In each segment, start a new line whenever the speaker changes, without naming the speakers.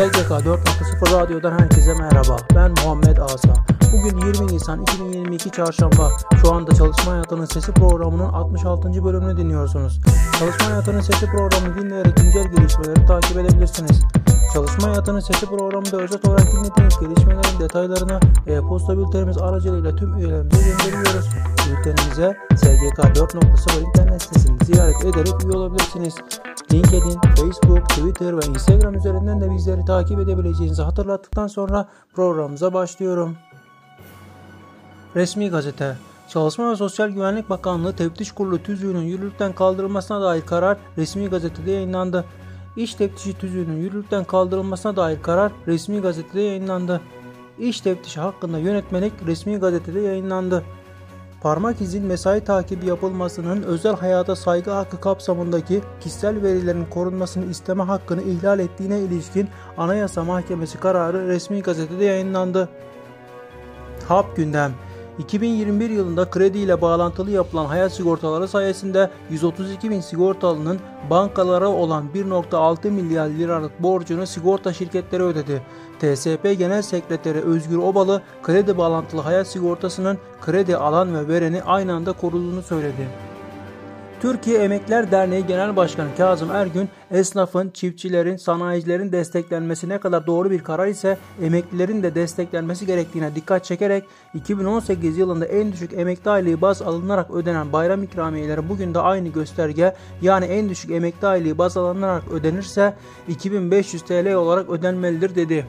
SGK 4.0 Radyo'dan herkese merhaba. Ben Muhammed Asa. Bugün 20 Nisan 2022 Çarşamba. Şu anda Çalışma Hayatının Sesi programının 66. bölümünü dinliyorsunuz. Çalışma Hayatının Sesi programını dinleyerek güncel gelişmeleri takip edebilirsiniz. Çalışma Hayatının Sesi programında özet olarak dinlediğiniz gelişmelerin detaylarını e-posta bültenimiz aracılığıyla tüm üyelerimize gönderiyoruz. Bültenimize SGK 4.0 internet sitesini ziyaret ederek üye olabilirsiniz. LinkedIn, Facebook, Twitter ve Instagram üzerinden de bizleri takip edebileceğinizi hatırlattıktan sonra programımıza başlıyorum. Resmi Gazete Çalışma ve Sosyal Güvenlik Bakanlığı Teftiş Kurulu tüzüğünün yürürlükten kaldırılmasına dair karar resmi gazetede yayınlandı. İş teftişi tüzüğünün yürürlükten kaldırılmasına dair karar resmi gazetede yayınlandı. İş teftişi hakkında yönetmelik resmi gazetede yayınlandı. Parmak izin mesai takibi yapılmasının özel hayata saygı hakkı kapsamındaki kişisel verilerin korunmasını isteme hakkını ihlal ettiğine ilişkin Anayasa Mahkemesi kararı resmi gazetede yayınlandı. HAP gündem 2021 yılında kredi ile bağlantılı yapılan hayat sigortaları sayesinde 132 bin sigortalının bankalara olan 1.6 milyar liralık borcunu sigorta şirketleri ödedi. TSP Genel Sekreteri Özgür Obalı kredi bağlantılı hayat sigortasının kredi alan ve vereni aynı anda koruduğunu söyledi. Türkiye Emekler Derneği Genel Başkanı Kazım Ergün, esnafın, çiftçilerin, sanayicilerin desteklenmesi ne kadar doğru bir karar ise emeklilerin de desteklenmesi gerektiğine dikkat çekerek 2018 yılında en düşük emekli aylığı baz alınarak ödenen bayram ikramiyeleri bugün de aynı gösterge yani en düşük emekli aylığı baz alınarak ödenirse 2500 TL olarak ödenmelidir dedi.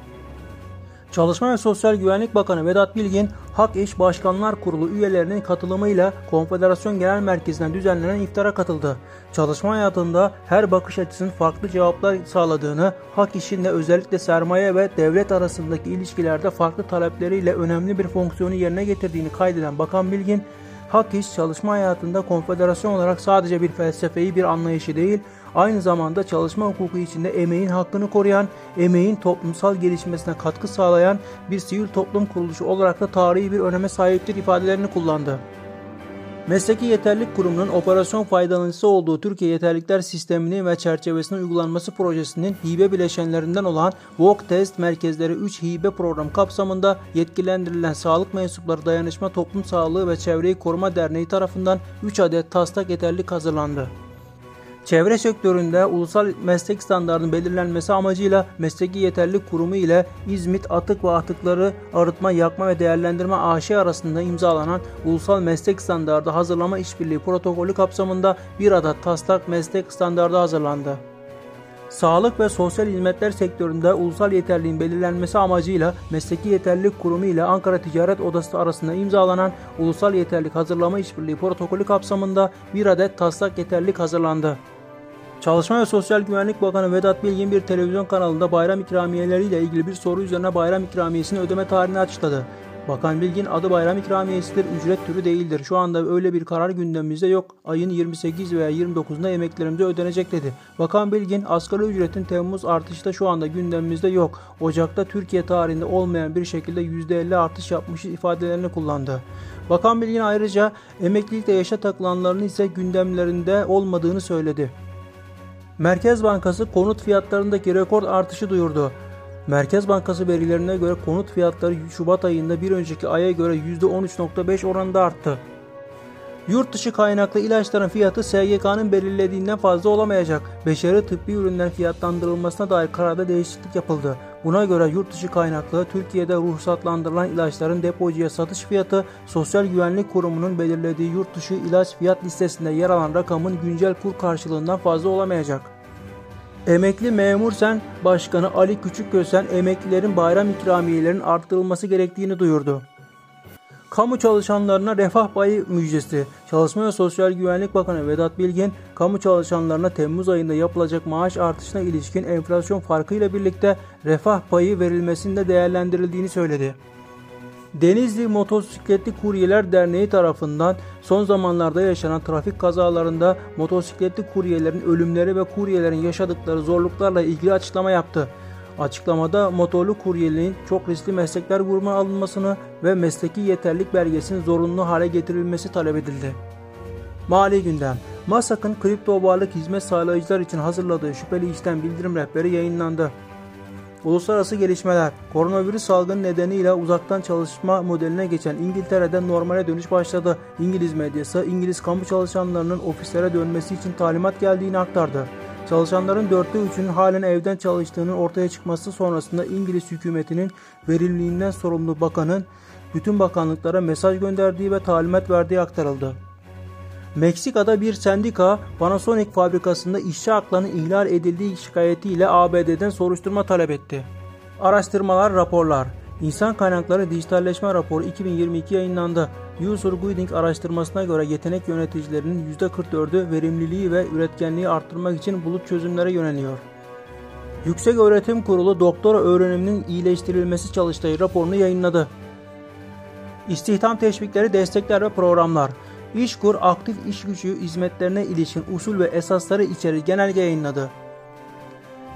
Çalışma ve Sosyal Güvenlik Bakanı Vedat Bilgin, Hak İş Başkanlar Kurulu üyelerinin katılımıyla Konfederasyon Genel Merkezi'nden düzenlenen iftara katıldı. Çalışma hayatında her bakış açısının farklı cevaplar sağladığını, Hak İş'in de özellikle sermaye ve devlet arasındaki ilişkilerde farklı talepleriyle önemli bir fonksiyonu yerine getirdiğini kaydeden Bakan Bilgin, Hak İş çalışma hayatında konfederasyon olarak sadece bir felsefeyi bir anlayışı değil, aynı zamanda çalışma hukuku içinde emeğin hakkını koruyan, emeğin toplumsal gelişmesine katkı sağlayan bir sivil toplum kuruluşu olarak da tarihi bir öneme sahiptir ifadelerini kullandı. Mesleki Yeterlik Kurumu'nun operasyon faydalanıcısı olduğu Türkiye Yeterlikler Sistemini ve çerçevesinin uygulanması projesinin hibe bileşenlerinden olan Walk Test Merkezleri 3 hibe program kapsamında yetkilendirilen sağlık mensupları dayanışma toplum sağlığı ve çevreyi koruma derneği tarafından 3 adet taslak yeterlik hazırlandı. Çevre sektöründe ulusal meslek standartının belirlenmesi amacıyla Mesleki Yeterlilik Kurumu ile İzmit Atık ve Atıkları Arıtma, Yakma ve Değerlendirme AŞ arasında imzalanan Ulusal Meslek Standartı Hazırlama İşbirliği Protokolü kapsamında bir adet taslak meslek standartı hazırlandı. Sağlık ve sosyal hizmetler sektöründe ulusal yeterliğin belirlenmesi amacıyla Mesleki Yeterlilik Kurumu ile Ankara Ticaret Odası arasında imzalanan Ulusal Yeterlik Hazırlama İşbirliği Protokolü kapsamında bir adet taslak yeterlik hazırlandı. Çalışma ve Sosyal Güvenlik Bakanı Vedat Bilgin bir televizyon kanalında bayram ikramiyeleriyle ilgili bir soru üzerine bayram ikramiyesini ödeme tarihini açıkladı. Bakan Bilgin adı bayram ikramiyesidir, ücret türü değildir. Şu anda öyle bir karar gündemimizde yok. Ayın 28 veya 29'unda emeklerimize ödenecek dedi. Bakan Bilgin asgari ücretin Temmuz artışı da şu anda gündemimizde yok. Ocakta Türkiye tarihinde olmayan bir şekilde %50 artış yapmış ifadelerini kullandı. Bakan Bilgin ayrıca emeklilikte yaşa takılanların ise gündemlerinde olmadığını söyledi. Merkez Bankası konut fiyatlarındaki rekor artışı duyurdu. Merkez Bankası verilerine göre konut fiyatları Şubat ayında bir önceki aya göre %13.5 oranında arttı. Yurt dışı kaynaklı ilaçların fiyatı SGK'nın belirlediğinden fazla olamayacak. Beşeri tıbbi ürünlerin fiyatlandırılmasına dair kararda değişiklik yapıldı. Buna göre yurt dışı kaynaklı Türkiye'de ruhsatlandırılan ilaçların depocuya satış fiyatı Sosyal Güvenlik Kurumu'nun belirlediği yurt dışı ilaç fiyat listesinde yer alan rakamın güncel kur karşılığından fazla olamayacak. Emekli Memur Sen Başkanı Ali Küçükkösen emeklilerin bayram ikramiyelerinin arttırılması gerektiğini duyurdu. Kamu çalışanlarına refah payı müjdesi. Çalışma ve Sosyal Güvenlik Bakanı Vedat Bilgin, kamu çalışanlarına Temmuz ayında yapılacak maaş artışına ilişkin enflasyon farkıyla birlikte refah payı verilmesinde değerlendirildiğini söyledi. Denizli Motosikletli Kuryeler Derneği tarafından son zamanlarda yaşanan trafik kazalarında motosikletli kuryelerin ölümleri ve kuryelerin yaşadıkları zorluklarla ilgili açıklama yaptı. Açıklamada motorlu kuryeliğin çok riskli meslekler grubuna alınmasını ve mesleki yeterlik belgesinin zorunlu hale getirilmesi talep edildi. Mali gündem MASAK'ın kripto varlık hizmet sağlayıcılar için hazırladığı şüpheli işlem bildirim rehberi yayınlandı. Uluslararası gelişmeler. Koronavirüs salgını nedeniyle uzaktan çalışma modeline geçen İngiltere'de normale dönüş başladı. İngiliz medyası İngiliz kamu çalışanlarının ofislere dönmesi için talimat geldiğini aktardı. Çalışanların dörtte üçünün halen evden çalıştığının ortaya çıkması sonrasında İngiliz hükümetinin verimliliğinden sorumlu bakanın bütün bakanlıklara mesaj gönderdiği ve talimat verdiği aktarıldı. Meksika'da bir sendika Panasonic fabrikasında işçi haklarının ihlal edildiği şikayetiyle ABD'den soruşturma talep etti. Araştırmalar, raporlar İnsan Kaynakları Dijitalleşme Raporu 2022 yayınlandı. User Guiding araştırmasına göre yetenek yöneticilerinin %44'ü verimliliği ve üretkenliği arttırmak için bulut çözümlere yöneliyor. Yüksek Öğretim Kurulu doktora öğreniminin iyileştirilmesi çalıştığı raporunu yayınladı. İstihdam teşvikleri, destekler ve programlar. İşkur aktif iş gücü hizmetlerine ilişkin usul ve esasları içeri genelge yayınladı.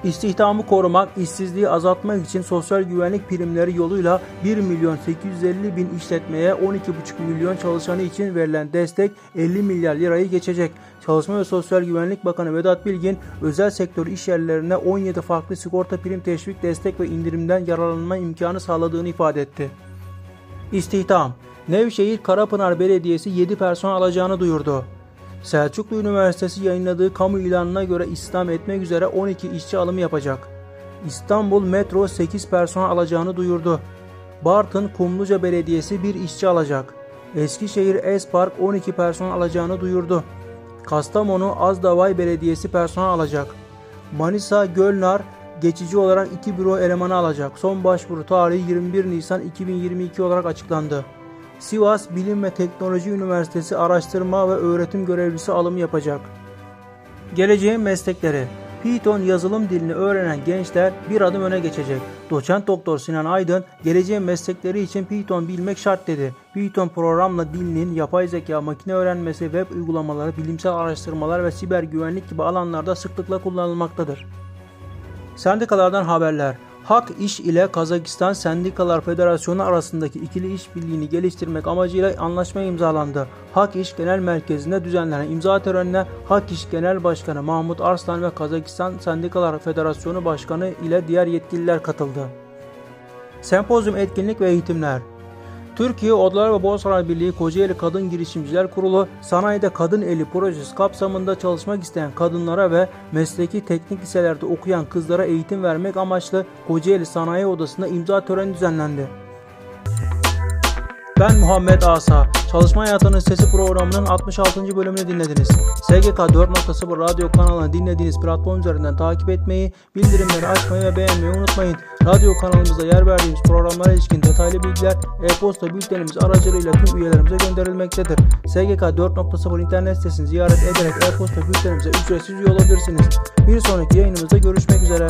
İstihdamı korumak, işsizliği azaltmak için sosyal güvenlik primleri yoluyla 1 milyon 850 bin işletmeye 12,5 milyon çalışanı için verilen destek 50 milyar lirayı geçecek. Çalışma ve Sosyal Güvenlik Bakanı Vedat Bilgin, özel sektör iş yerlerine 17 farklı sigorta prim teşvik, destek ve indirimden yararlanma imkanı sağladığını ifade etti. İstihdam Nevşehir Karapınar Belediyesi 7 personel alacağını duyurdu. Selçuklu Üniversitesi yayınladığı kamu ilanına göre istihdam etmek üzere 12 işçi alımı yapacak. İstanbul Metro 8 personel alacağını duyurdu. Bartın Kumluca Belediyesi 1 işçi alacak. Eskişehir Espark 12 personel alacağını duyurdu. Kastamonu Azdavay Belediyesi personel alacak. Manisa Gölnar geçici olarak 2 büro elemanı alacak. Son başvuru tarihi 21 Nisan 2022 olarak açıklandı. Sivas Bilim ve Teknoloji Üniversitesi araştırma ve öğretim görevlisi alım yapacak. Geleceğin meslekleri Python yazılım dilini öğrenen gençler bir adım öne geçecek. Doçent Doktor Sinan Aydın, geleceğin meslekleri için Python bilmek şart dedi. Python programla dilinin yapay zeka, makine öğrenmesi, web uygulamaları, bilimsel araştırmalar ve siber güvenlik gibi alanlarda sıklıkla kullanılmaktadır. Sendikalardan haberler Hak İş ile Kazakistan Sendikalar Federasyonu arasındaki ikili işbirliğini geliştirmek amacıyla anlaşma imzalandı. Hak İş Genel Merkezi'nde düzenlenen imza törenine Hak İş Genel Başkanı Mahmut Arslan ve Kazakistan Sendikalar Federasyonu Başkanı ile diğer yetkililer katıldı. Sempozyum etkinlik ve eğitimler Türkiye Odalar ve Borsalar Birliği Kocaeli Kadın Girişimciler Kurulu Sanayide Kadın Eli projesi kapsamında çalışmak isteyen kadınlara ve mesleki teknik liselerde okuyan kızlara eğitim vermek amaçlı Kocaeli Sanayi Odası'nda imza töreni düzenlendi. Ben Muhammed Asa. Çalışma Hayatının Sesi programının 66. bölümünü dinlediniz. SGK 4.0 radyo kanalını dinlediğiniz platform üzerinden takip etmeyi, bildirimleri açmayı ve beğenmeyi unutmayın. Radyo kanalımızda yer verdiğimiz programlara ilişkin detaylı bilgiler e-posta bültenimiz aracılığıyla tüm üyelerimize gönderilmektedir. SGK 4.0 internet sitesini ziyaret ederek e-posta bültenimize ücretsiz üye olabilirsiniz. Bir sonraki yayınımızda görüşmek üzere.